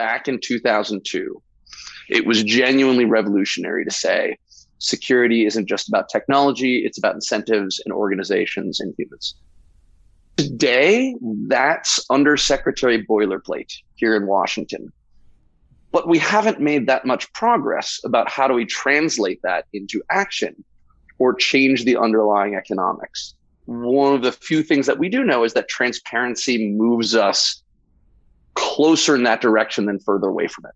back in 2002, it was genuinely revolutionary to say security isn't just about technology, it's about incentives and organizations and humans. Today, that's undersecretary boilerplate here in Washington. But we haven't made that much progress about how do we translate that into action or change the underlying economics. One of the few things that we do know is that transparency moves us closer in that direction than further away from it.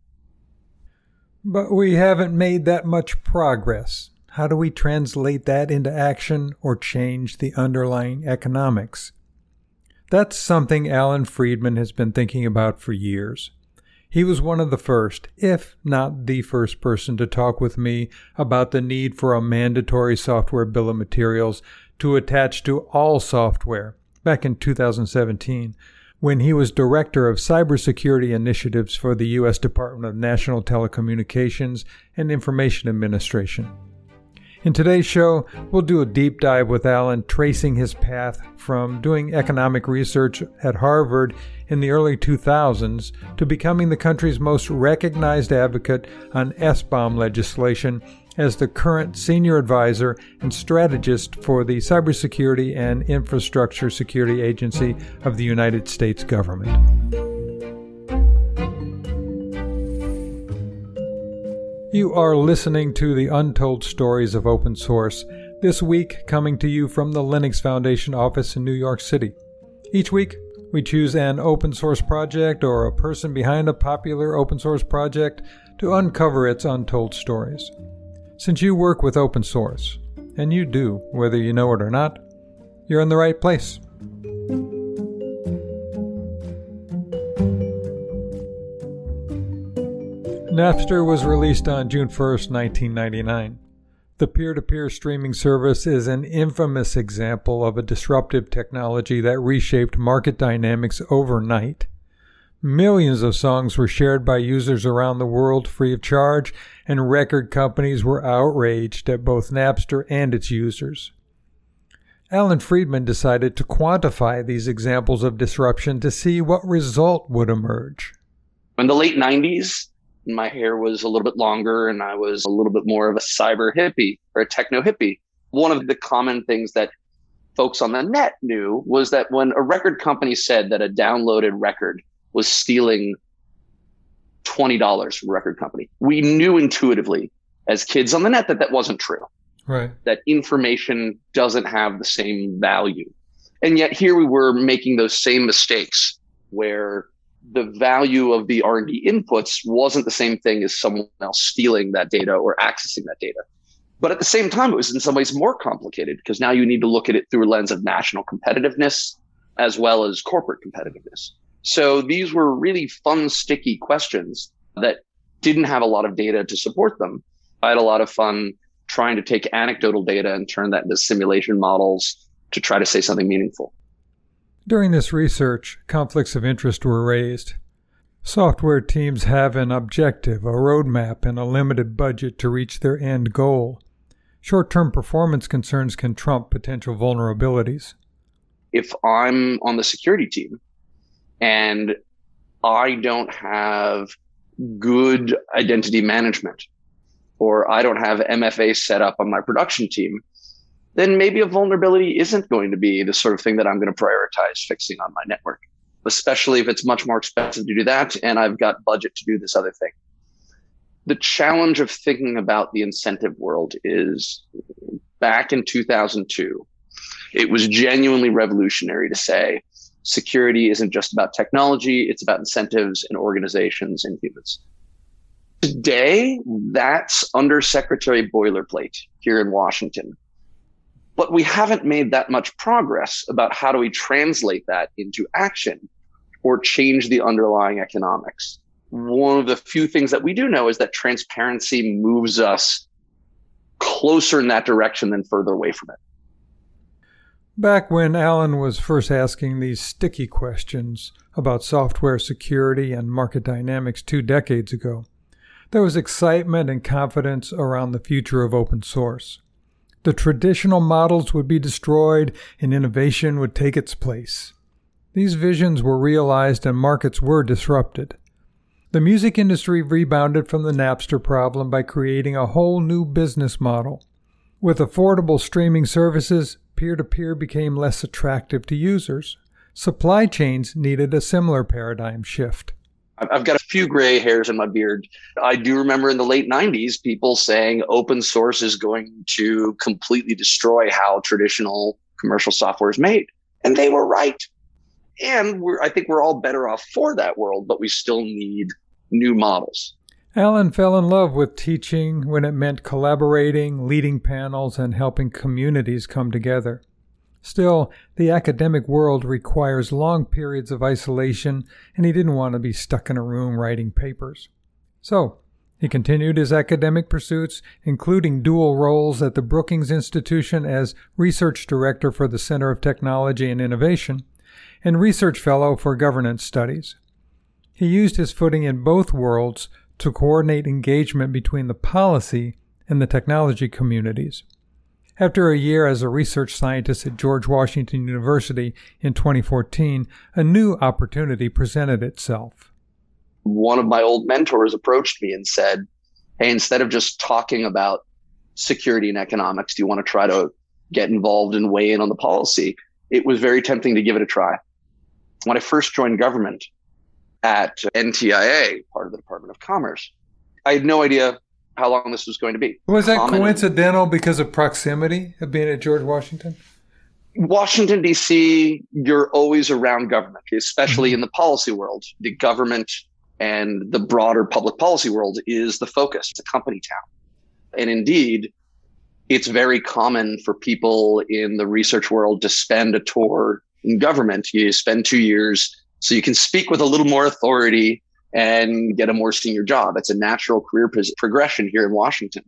But we haven't made that much progress. How do we translate that into action or change the underlying economics? That's something Allan Friedman has been thinking about for years. He was one of the first, if not the first person to talk with me about the need for a mandatory software bill of materials to attach to all software back in 2017 when he was Director of Cybersecurity Initiatives for the U.S. Department of National Telecommunications and Information Administration. In today's show, we'll do a deep dive with Allan, tracing his path from doing economic research at Harvard in the early 2000s to becoming the country's most recognized advocate on SBOM legislation as the current senior advisor and strategist for the Cybersecurity and Infrastructure Security Agency of the United States government. You are listening to the untold stories of open source, this week coming to you from the Linux Foundation office in New York City. Each week, we choose an open source project or a person behind a popular open source project to uncover its untold stories. Since you work with open source, and you do, whether you know it or not, you're in the right place. Napster was released on June 1, 1999. The peer to peer streaming service is an infamous example of a disruptive technology that reshaped market dynamics overnight. Millions of songs were shared by users around the world free of charge, and record companies were outraged at both Napster and its users. Allan Friedman decided to quantify these examples of disruption to see what result would emerge. In the late 90s, my hair was a little bit longer and I was a little bit more of a cyber hippie or a techno hippie. One of the common things that folks on the net knew was that when a record company said that a downloaded record was stealing $20 from a record company, we knew intuitively as kids on the net that that wasn't true. Right. That information doesn't have the same value. And yet here we were making those same mistakes where the value of the R&D inputs wasn't the same thing as someone else stealing that data or accessing that data. But at the same time, it was in some ways more complicated because now you need to look at it through a lens of national competitiveness as well as corporate competitiveness. So these were really fun, sticky questions that didn't have a lot of data to support them. I had a lot of fun trying to take anecdotal data and turn that into simulation models to try to say something meaningful. During this research, conflicts of interest were raised. Software teams have an objective, a roadmap, and a limited budget to reach their end goal. Short term performance concerns can trump potential vulnerabilities. If I'm on the security team and I don't have good identity management, or I don't have MFA set up on my production team, then maybe a vulnerability isn't going to be the sort of thing that I'm going to prioritize fixing on my network, especially if it's much more expensive to do that and I've got budget to do this other thing. The challenge of thinking about the incentive world is back in 2002, it was genuinely revolutionary to say security isn't just about technology, it's about incentives and organizations and humans. Today, that's undersecretary boilerplate here in Washington but we haven't made that much progress about how do we translate that into action or change the underlying economics. One of the few things that we do know is that transparency moves us closer in that direction than further away from it. Back when Allan was first asking these sticky questions about software security and market dynamics two decades ago, there was excitement and confidence around the future of open source. The traditional models would be destroyed and innovation would take its place. These visions were realized and markets were disrupted. The music industry rebounded from the Napster problem by creating a whole new business model. With affordable streaming services, peer to peer became less attractive to users. Supply chains needed a similar paradigm shift. I've got a few gray hairs in my beard. I do remember in the late 90s people saying open source is going to completely destroy how traditional commercial software is made. And they were right. And I think we're all better off for that world, but we still need new models. Allan fell in love with teaching when it meant collaborating, leading panels, and helping communities come together. Still, the academic world requires long periods of isolation, and he didn't want to be stuck in a room writing papers. So, he continued his academic pursuits, including dual roles at the Brookings Institution as Research Director for the Center of Technology and Innovation and Research Fellow for Governance Studies. He used his footing in both worlds to coordinate engagement between the policy and the technology communities. After a year as a research scientist at George Washington University in 2014, a new opportunity presented itself. One of my old mentors approached me and said, Hey, instead of just talking about security and economics, do you want to try to get involved and weigh in on the policy? It was very tempting to give it a try. When I first joined government, at NTIA, part of the Department of Commerce. I had no idea how long this was going to be. Was that Common coincidental because of proximity of being at George Washington? Washington, D.C., you're always around government, especially mm-hmm. in the policy world. The government and the broader public policy world is the focus. It's a company town. And indeed, it's very common for people in the research world to spend a tour in government. You spend two years so you can speak with a little more authority and get a more senior job. It's a natural career progression here in Washington.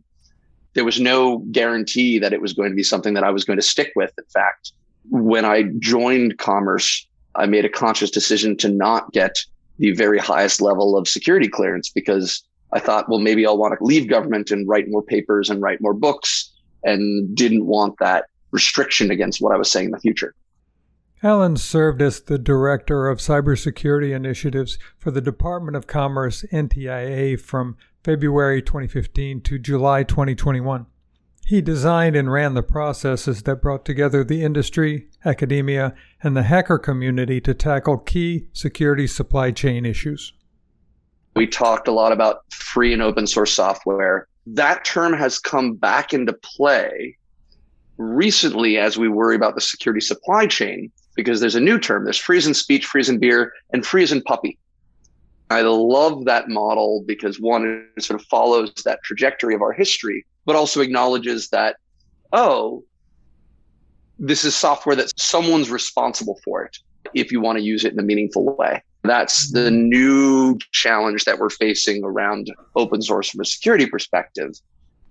There was no guarantee that it was going to be something that I was going to stick with. In fact, when I joined Commerce, I made a conscious decision to not get the very highest level of security clearance because I thought, well, maybe I'll want to leave government and write more papers and write more books and didn't want that restriction against what I was saying in the future. Allan served as the Director of Cybersecurity Initiatives for the Department of Commerce NTIA from February 2015 to July 2021. He designed and ran the processes that brought together the industry, academia, and the hacker community to tackle key security supply chain issues. We talked a lot about free and open source software. That term has come back into play recently as we worry about the security supply chain because there's a new term. There's free as speech, free as beer, and free as puppy. I love that model because one, it sort of follows that trajectory of our history, but also acknowledges that, oh, this is software that someone's responsible for it if you want to use it in a meaningful way. That's the new challenge that we're facing around open source from a security perspective.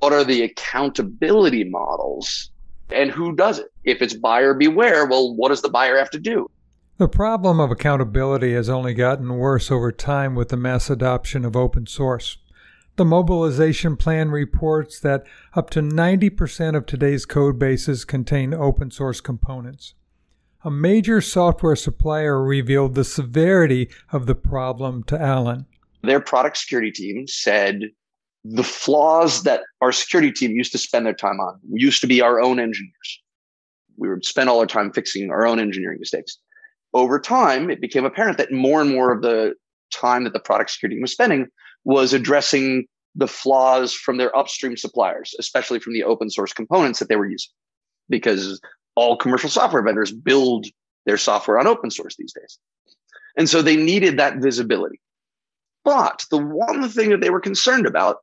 What are the accountability models and who does it? If it's buyer beware, well, what does the buyer have to do? The problem of accountability has only gotten worse over time with the mass adoption of open source. The mobilization plan reports that up to 90% of today's code bases contain open source components. A major software supplier revealed the severity of the problem to Alan. Their product security team said the flaws that our security team used to spend their time on used to be our own engineers. We would spend all our time fixing our own engineering mistakes. Over time, it became apparent that more and more of the time that the product security team was spending was addressing the flaws from their upstream suppliers, especially from the open source components that they were using, because all commercial software vendors build their software on open source these days. And so they needed that visibility. But the one thing that they were concerned about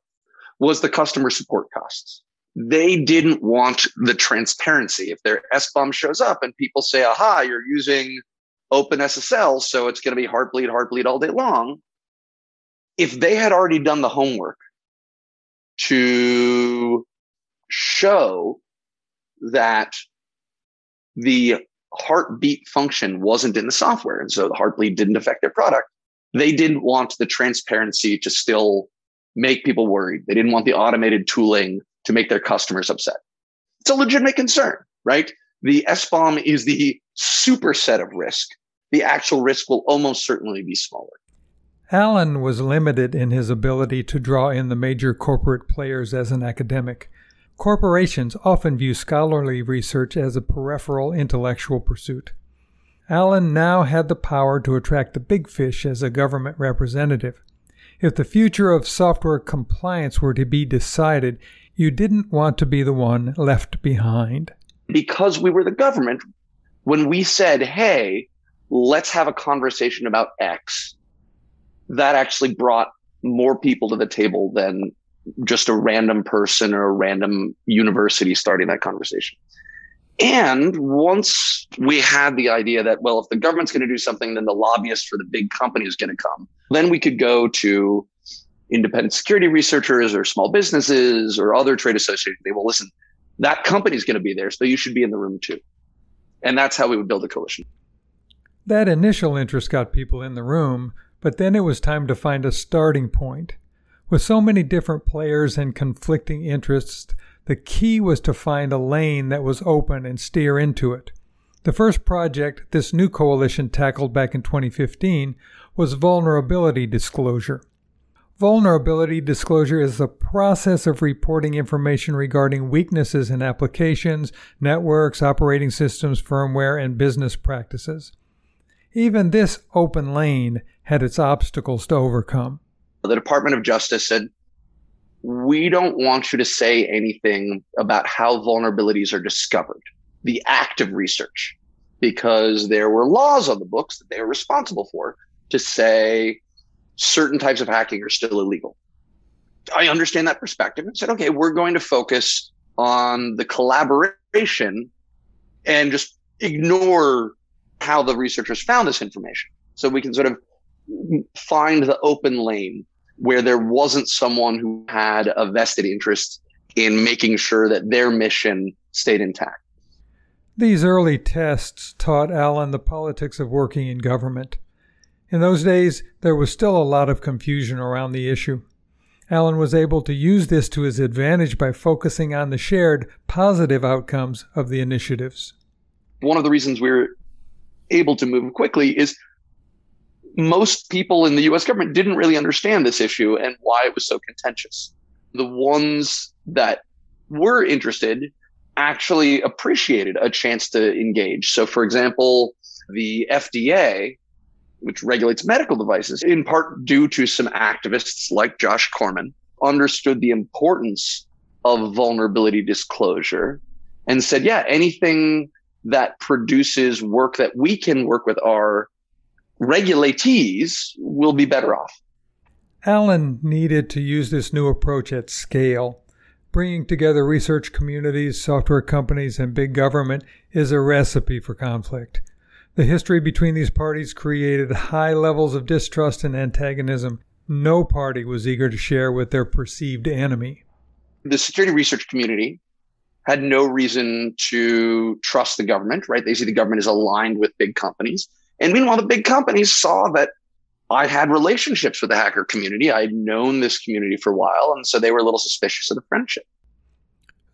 was the customer support costs. They didn't want the transparency. If their SBOM shows up and people say, aha, you're using OpenSSL, so it's going to be Heartbleed, Heartbleed all day long. If they had already done the homework to show that the heartbeat function wasn't in the software, and so the heartbleed didn't affect their product, they didn't want the transparency to still make people worried. They didn't want the automated tooling to make their customers upset. It's a legitimate concern, right? The SBOM is the superset of risk. The actual risk will almost certainly be smaller. Allan was limited in his ability to draw in the major corporate players as an academic. Corporations often view scholarly research as a peripheral intellectual pursuit. Allan now had the power to attract the big fish as a government representative. If the future of software compliance were to be decided, you didn't want to be the one left behind. Because we were the government, when we said, hey, let's have a conversation about X, that actually brought more people to the table than just a random person or a random university starting that conversation. And once we had the idea that, well, if the government's going to do something, then the lobbyist for the big company is going to come, then we could go to independent security researchers or small businesses or other trade associations. They will listen, that company is going to be there, so you should be in the room too. And that's how we would build a coalition. That initial interest got people in the room, but then it was time to find a starting point. With so many different players and conflicting interests, the key was to find a lane that was open and steer into it. The first project this new coalition tackled back in 2015 was vulnerability disclosure. Vulnerability disclosure is the process of reporting information regarding weaknesses in applications, networks, operating systems, firmware, and business practices. Even this open lane had its obstacles to overcome. The Department of Justice said, we don't want you to say anything about how vulnerabilities are discovered, the act of research, because there were laws on the books that they were responsible for to say certain types of hacking are still illegal. I understand that perspective and said, okay, we're going to focus on the collaboration and just ignore how the researchers found this information. So we can sort of find the open lane where there wasn't someone who had a vested interest in making sure that their mission stayed intact. These early tests taught Allan the politics of working in government. In those days, there was still a lot of confusion around the issue. Allan was able to use this to his advantage by focusing on the shared positive outcomes of the initiatives. One of the reasons we we're able to move quickly is most people in the US government didn't really understand this issue and why it was so contentious. The ones that were interested actually appreciated a chance to engage. So, for example, the FDA, which regulates medical devices, in part due to some activists like Josh Corman, understood the importance of vulnerability disclosure and said, yeah, anything that produces work that we can work with our regulatees will be better off. Allan needed to use this new approach at scale. Bringing together research communities, software companies, and big government is a recipe for conflict. The history between these parties created high levels of distrust and antagonism. No party was eager to share with their perceived enemy. The security research community had no reason to trust the government, right? They see the government is aligned with big companies. And meanwhile, the big companies saw that I had relationships with the hacker community. I had known this community for a while. And so they were a little suspicious of the friendship.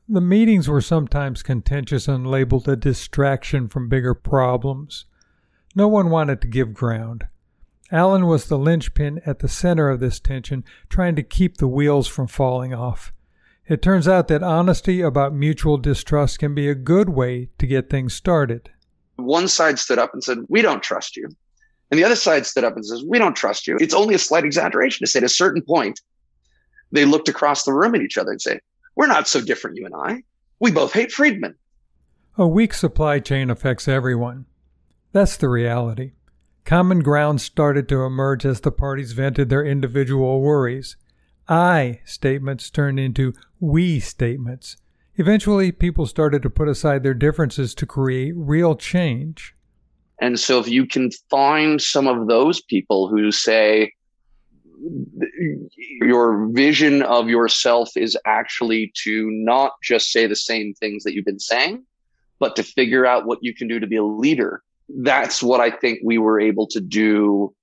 The meetings were sometimes contentious and labeled a distraction from bigger problems. No one wanted to give ground. Allan was the linchpin at the center of this tension, trying to keep the wheels from falling off. It turns out that honesty about mutual distrust can be a good way to get things started. One side stood up and said, We don't trust you. And the other side stood up and says, We don't trust you. It's only a slight exaggeration to say at a certain point, they looked across the room at each other and say, We're not so different, you and I. We both hate Friedman. A weak supply chain affects everyone. That's the reality. Common ground started to emerge as the parties vented their individual worries. I statements turned into we statements. Eventually, people started to put aside their differences to create real change. And so, if you can find some of those people who say, your vision of yourself is actually to not just say the same things that you've been saying, but to figure out what you can do to be a leader. That's what I think we were able to do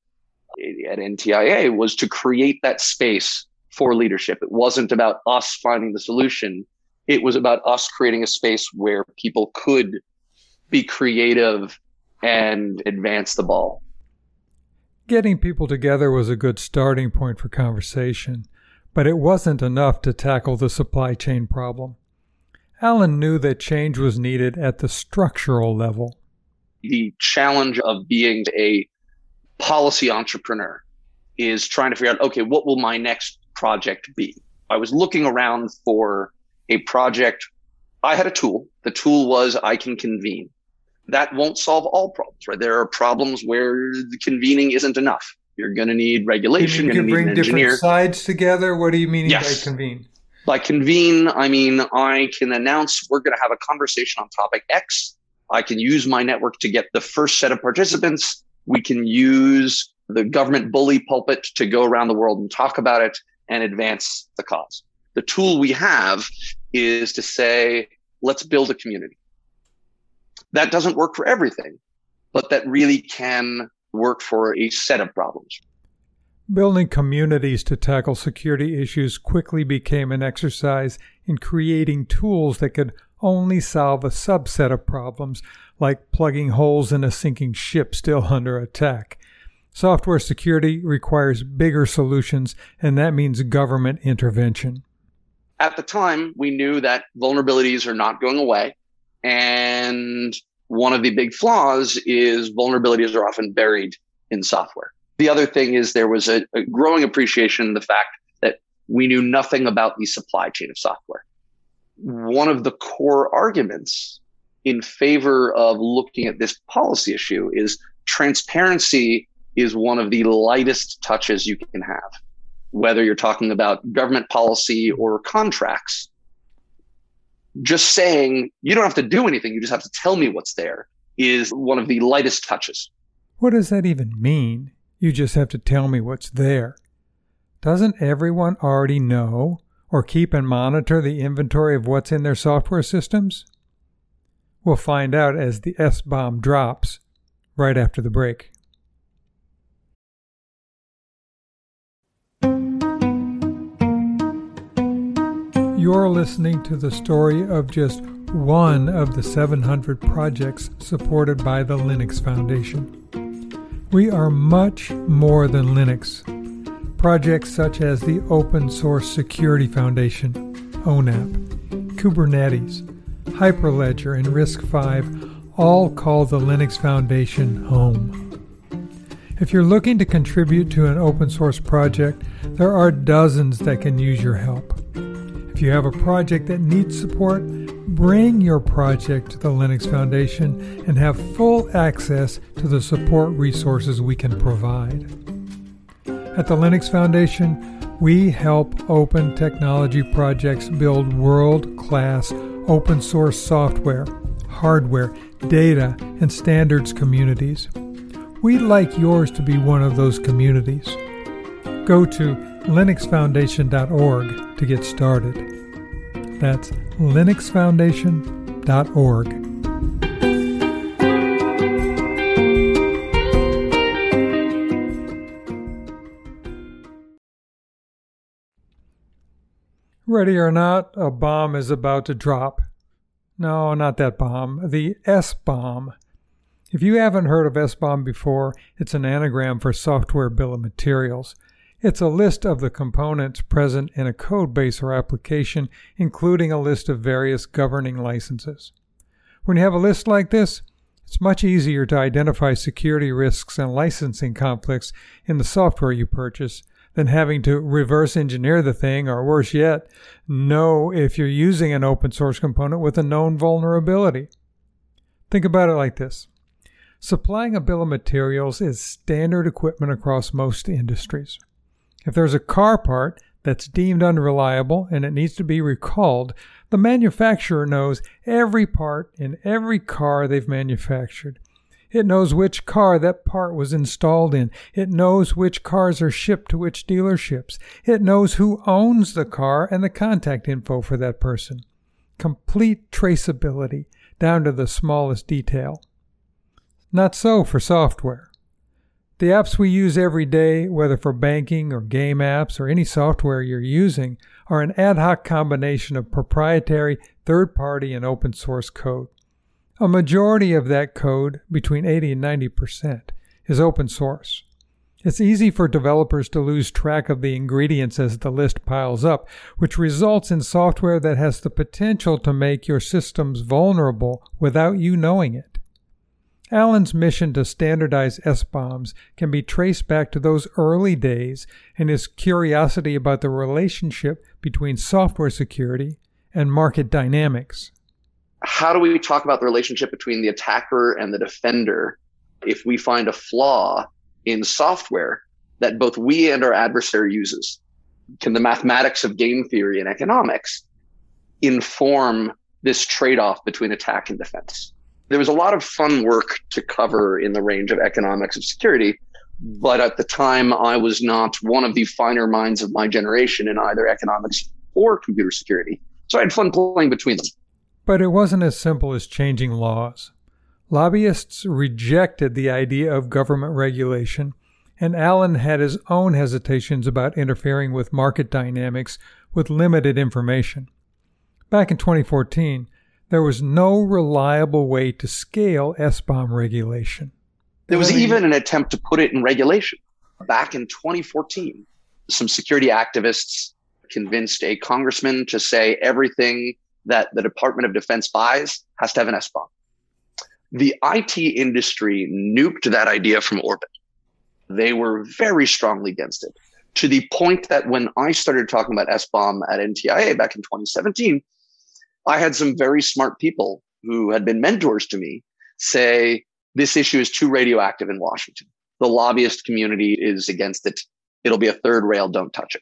at NTIA was to create that space for leadership. It wasn't about us finding the solution. It was about us creating a space where people could be creative and advance the ball. Getting people together was a good starting point for conversation, but it wasn't enough to tackle the supply chain problem. Allan knew that change was needed at the structural level. The challenge of being a policy entrepreneur is trying to figure out okay, what will my next project be? I was looking around for a project. I had a tool. The tool was I can convene. That won't solve all problems, right? There are problems where the convening isn't enough. You're going to need regulation. You, you can bring different sides together. What do you mean yes. by convene? By convene, I mean I can announce we're going to have a conversation on topic X. I can use my network to get the first set of participants. We can use the government bully pulpit to go around the world and talk about it and advance the cause. The tool we have is to say, let's build a community. That doesn't work for everything, but that really can work for a set of problems. Building communities to tackle security issues quickly became an exercise in creating tools that could only solve a subset of problems, like plugging holes in a sinking ship still under attack. Software security requires bigger solutions, and that means government intervention. At the time, we knew that vulnerabilities are not going away. And one of the big flaws is vulnerabilities are often buried in software. The other thing is there was a, a growing appreciation in the fact that we knew nothing about the supply chain of software. One of the core arguments in favor of looking at this policy issue is transparency is one of the lightest touches you can have, whether you're talking about government policy or contracts. Just saying you don't have to do anything, you just have to tell me what's there is one of the lightest touches. What does that even mean? You just have to tell me what's there. Doesn't everyone already know or keep and monitor the inventory of what's in their software systems? We'll find out as the S bomb drops right after the break. You're listening to the story of just one of the 700 projects supported by the Linux Foundation. We are much more than Linux. Projects such as the Open Source Security Foundation, ONAP, Kubernetes, Hyperledger, and RISC-V all call the Linux Foundation home. If you're looking to contribute to an open source project, there are dozens that can use your help. If you have a project that needs support, bring your project to the Linux Foundation and have full access to the support resources we can provide. At the Linux Foundation, we help open technology projects build world class open source software, hardware, data, and standards communities. We'd like yours to be one of those communities. Go to linuxfoundation.org to get started. That's linuxfoundation.org. Ready or not, a bomb is about to drop. No, not that bomb, the S bomb. If you haven't heard of S bomb before, it's an anagram for software bill of materials. It's a list of the components present in a code base or application, including a list of various governing licenses. When you have a list like this, it's much easier to identify security risks and licensing conflicts in the software you purchase than having to reverse engineer the thing, or worse yet, know if you're using an open source component with a known vulnerability. Think about it like this Supplying a bill of materials is standard equipment across most industries. If there's a car part that's deemed unreliable and it needs to be recalled, the manufacturer knows every part in every car they've manufactured. It knows which car that part was installed in. It knows which cars are shipped to which dealerships. It knows who owns the car and the contact info for that person. Complete traceability down to the smallest detail. Not so for software. The apps we use every day, whether for banking or game apps or any software you're using, are an ad hoc combination of proprietary, third party, and open source code. A majority of that code, between 80 and 90%, is open source. It's easy for developers to lose track of the ingredients as the list piles up, which results in software that has the potential to make your systems vulnerable without you knowing it. Allan's mission to standardize S bombs can be traced back to those early days and his curiosity about the relationship between software security and market dynamics. How do we talk about the relationship between the attacker and the defender if we find a flaw in software that both we and our adversary uses? Can the mathematics of game theory and economics inform this trade off between attack and defense? There was a lot of fun work to cover in the range of economics of security, but at the time I was not one of the finer minds of my generation in either economics or computer security. So I had fun playing between them. But it wasn't as simple as changing laws. Lobbyists rejected the idea of government regulation, and Allan had his own hesitations about interfering with market dynamics with limited information. Back in 2014, there was no reliable way to scale SBOM regulation. There was even an attempt to put it in regulation. Back in 2014, some security activists convinced a congressman to say everything that the Department of Defense buys has to have an SBOM. The IT industry nuked that idea from orbit. They were very strongly against it to the point that when I started talking about SBOM at NTIA back in 2017, I had some very smart people who had been mentors to me say, this issue is too radioactive in Washington. The lobbyist community is against it. It'll be a third rail. Don't touch it.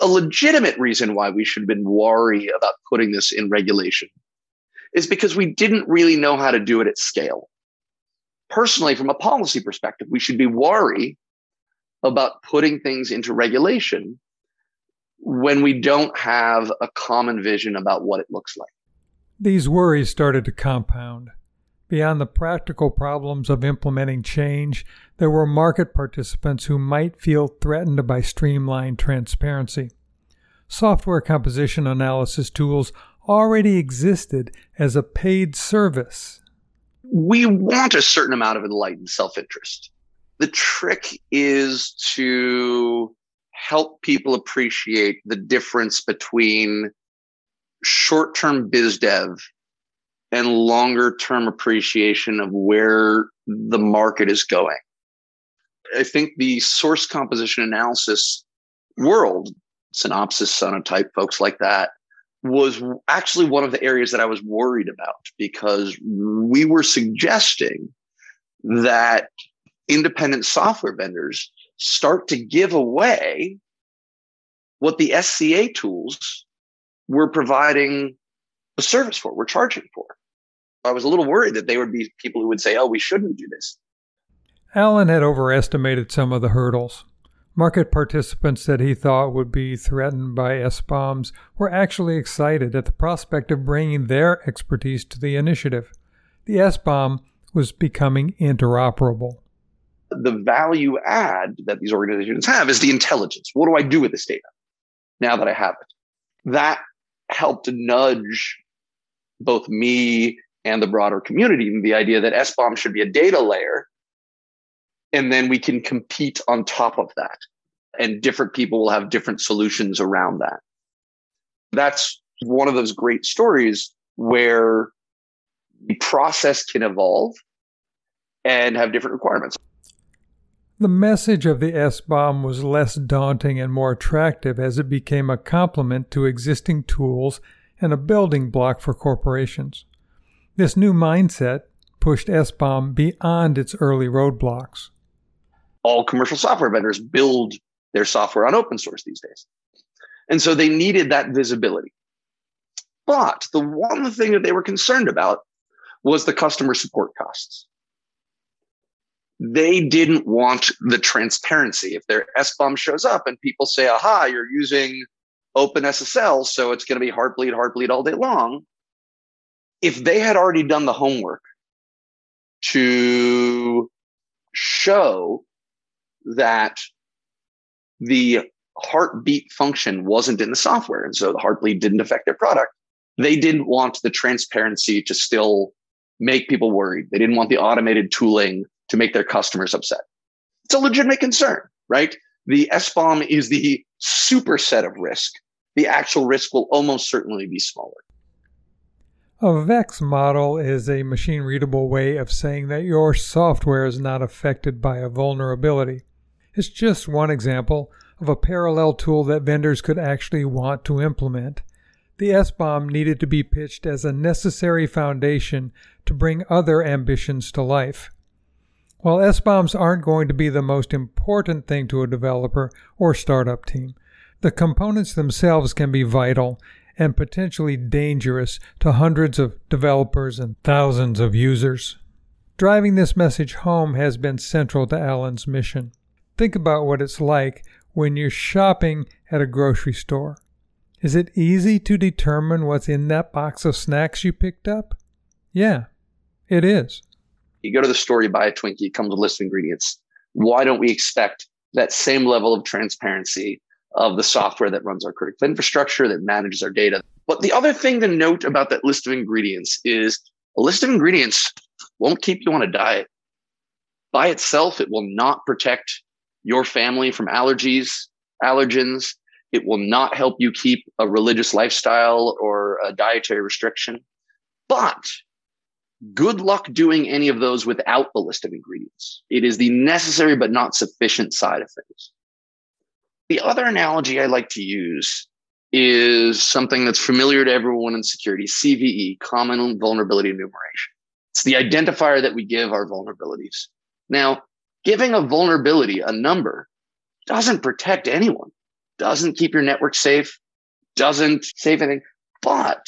A legitimate reason why we should have been worried about putting this in regulation is because we didn't really know how to do it at scale. Personally, from a policy perspective, we should be worried about putting things into regulation when we don't have a common vision about what it looks like. These worries started to compound. Beyond the practical problems of implementing change, there were market participants who might feel threatened by streamlined transparency. Software composition analysis tools already existed as a paid service. We want a certain amount of enlightened self interest. The trick is to help people appreciate the difference between short term biz dev and longer term appreciation of where the market is going. I think the source composition analysis world, Synopsys, Sonatype, folks like that, was actually one of the areas that I was worried about because we were suggesting that independent software vendors start to give away what the SCA tools were providing a service for, we're charging for. I was a little worried that they would be people who would say, oh, we shouldn't do this. Allan had overestimated some of the hurdles. Market participants that he thought would be threatened by SBOMs were actually excited at the prospect of bringing their expertise to the initiative. The SBOM was becoming interoperable. The value add that these organizations have is the intelligence. What do I do with this data now that I have it? That helped nudge both me and the broader community in the idea that SBOM should be a data layer and then we can compete on top of that. And different people will have different solutions around that. That's one of those great stories where the process can evolve and have different requirements. The message of the S bomb was less daunting and more attractive as it became a complement to existing tools and a building block for corporations. This new mindset pushed S bomb beyond its early roadblocks all commercial software vendors build their software on open source these days. And so they needed that visibility. But the one thing that they were concerned about was the customer support costs. They didn't want the transparency. If their SBOM shows up and people say, aha, you're using OpenSSL, so it's going to be Heartbleed, Heartbleed all day long. If they had already done the homework to show that the heartbeat function wasn't in the software. And so the heartbleed didn't affect their product. They didn't want the transparency to still make people worried. They didn't want the automated tooling to make their customers upset. It's a legitimate concern, right? The SBOM is the superset of risk. The actual risk will almost certainly be smaller. A VEX model is a machine readable way of saying that your software is not affected by a vulnerability. It's just one example of a parallel tool that vendors could actually want to implement. The SBOM needed to be pitched as a necessary foundation to bring other ambitions to life. While S bombs aren't going to be the most important thing to a developer or startup team, the components themselves can be vital and potentially dangerous to hundreds of developers and thousands of users. Driving this message home has been central to Allan's mission. Think about what it's like when you're shopping at a grocery store. Is it easy to determine what's in that box of snacks you picked up? Yeah, it is. You go to the store, you buy a Twinkie, comes with a list of ingredients. Why don't we expect that same level of transparency of the software that runs our critical infrastructure, that manages our data. But the other thing to note about that list of ingredients is a list of ingredients won't keep you on a diet. By itself, it will not protect your family from allergies, allergens. It will not help you keep a religious lifestyle or a dietary restriction. But good luck doing any of those without the list of ingredients. It is the necessary but not sufficient side of things. The other analogy I like to use is something that's familiar to everyone in security CVE, Common Vulnerability Enumeration. It's the identifier that we give our vulnerabilities. Now, giving a vulnerability a number doesn't protect anyone, doesn't keep your network safe, doesn't save anything. But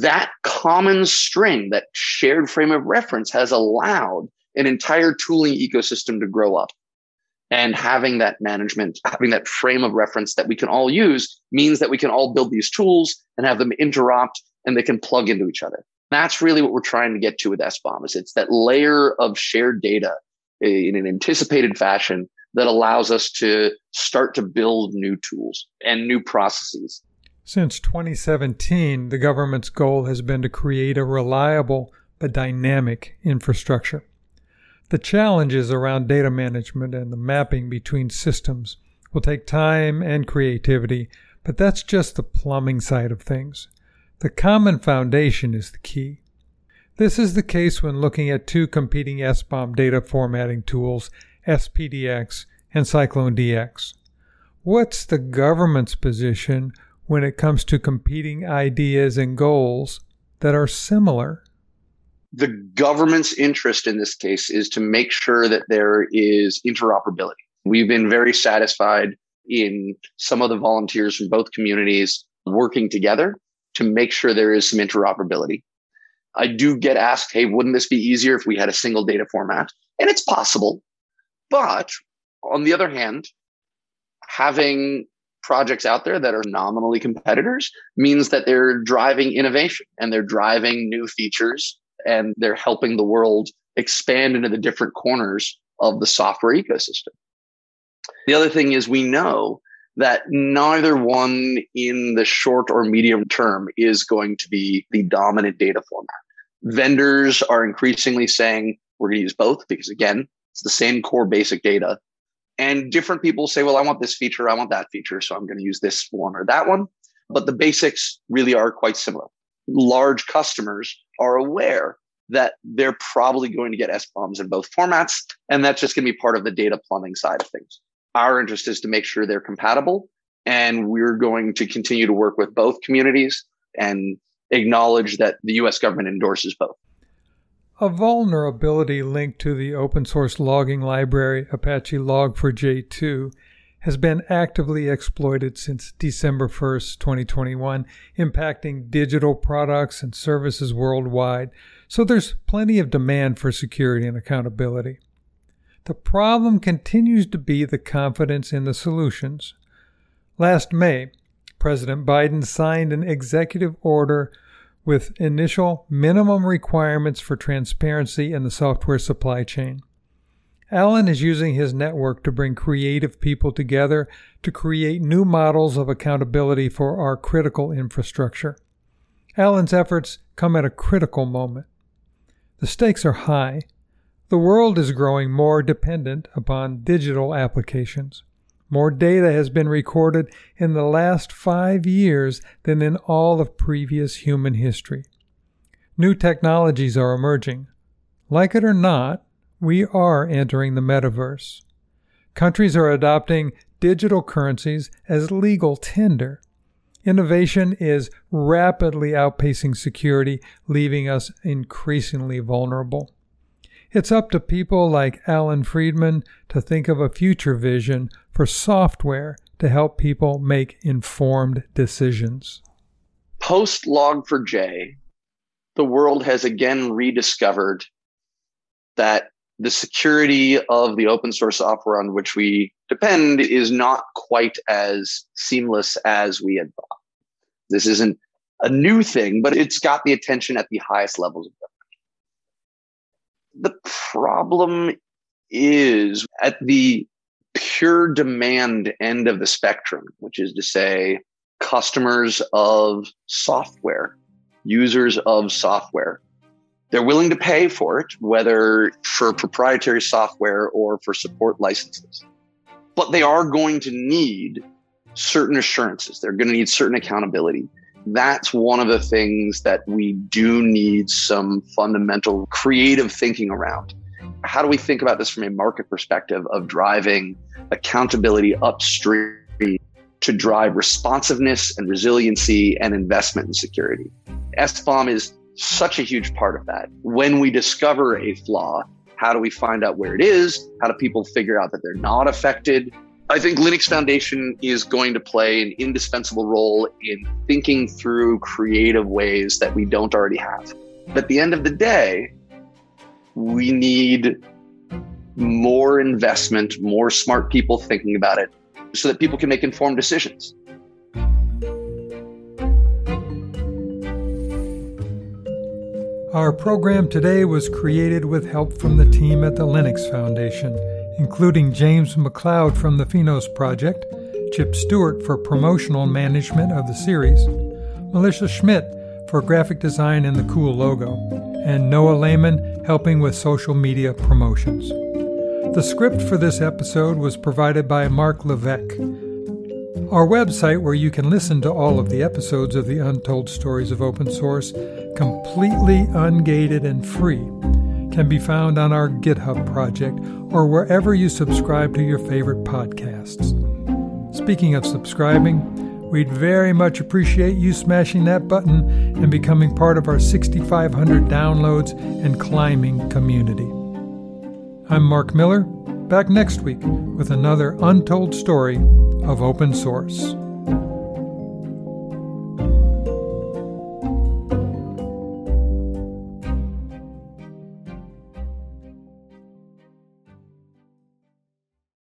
that common string, that shared frame of reference has allowed an entire tooling ecosystem to grow up and having that management having that frame of reference that we can all use means that we can all build these tools and have them interrupt and they can plug into each other that's really what we're trying to get to with SBOM is it's that layer of shared data in an anticipated fashion that allows us to start to build new tools and new processes. Since 2017, the government's goal has been to create a reliable but dynamic infrastructure. The challenges around data management and the mapping between systems will take time and creativity, but that's just the plumbing side of things. The common foundation is the key. This is the case when looking at two competing SBOM data formatting tools, SPDX and CycloneDX. What's the government's position when it comes to competing ideas and goals that are similar? the government's interest in this case is to make sure that there is interoperability. We've been very satisfied in some of the volunteers from both communities working together to make sure there is some interoperability. I do get asked, hey, wouldn't this be easier if we had a single data format? And it's possible. But on the other hand, having projects out there that are nominally competitors means that they're driving innovation and they're driving new features and they're helping the world expand into the different corners of the software ecosystem. The other thing is we know that neither one in the short or medium term is going to be the dominant data format. Vendors are increasingly saying we're going to use both because again, it's the same core basic data. And different people say, well, I want this feature, I want that feature, so I'm going to use this one or that one. But the basics really are quite similar large customers are aware that they're probably going to get SBOMs in both formats. And that's just going to be part of the data plumbing side of things. Our interest is to make sure they're compatible. And we're going to continue to work with both communities and acknowledge that the US government endorses both. A vulnerability linked to the open source logging library Apache Log4j2 has been actively exploited since December 1st, 2021, impacting digital products and services worldwide. So there's plenty of demand for security and accountability. The problem continues to be the confidence in the solutions. Last May, President Biden signed an executive order with initial minimum requirements for transparency in the software supply chain. Allan is using his network to bring creative people together to create new models of accountability for our critical infrastructure. Allan's efforts come at a critical moment. The stakes are high. The world is growing more dependent upon digital applications. More data has been recorded in the last five years than in all of previous human history. New technologies are emerging. Like it or not, we are entering the metaverse. Countries are adopting digital currencies as legal tender. Innovation is rapidly outpacing security, leaving us increasingly vulnerable. It's up to people like Allan Friedman to think of a future vision for software to help people make informed decisions. Post Log4j, the world has again rediscovered that the security of the open source software on which we depend is not quite as seamless as we had thought. This isn't a new thing, but it's got the attention at the highest levels of government. The problem is at the pure demand end of the spectrum, which is to say, customers of software, users of software. They're willing to pay for it, whether for proprietary software or for support licenses. But they are going to need certain assurances. They're going to need certain accountability. That's one of the things that we do need some fundamental creative thinking around how do we think about this from a market perspective of driving accountability upstream to drive responsiveness and resiliency and investment in security? SBOM is such a huge part of that. When we discover a flaw, how do we find out where it is? How do people figure out that they're not affected? I think Linux Foundation is going to play an indispensable role in thinking through creative ways that we don't already have. But at the end of the day, we need more investment, more smart people thinking about it so that people can make informed decisions. Our program today was created with help from the team at the Linux Foundation, including James McLeod from the Finos Project, Chip Stewart for promotional management of the series, Melissa Schmidt for graphic design and the cool logo, and Noah Lehman helping with social media promotions. The script for this episode was provided by Mark Levesque. Our website, where you can listen to all of the episodes of the Untold Stories of Open Source, completely ungated and free, can be found on our GitHub project or wherever you subscribe to your favorite podcasts. Speaking of subscribing, We'd very much appreciate you smashing that button and becoming part of our 6,500 downloads and climbing community. I'm Mark Miller, back next week with another untold story of open source.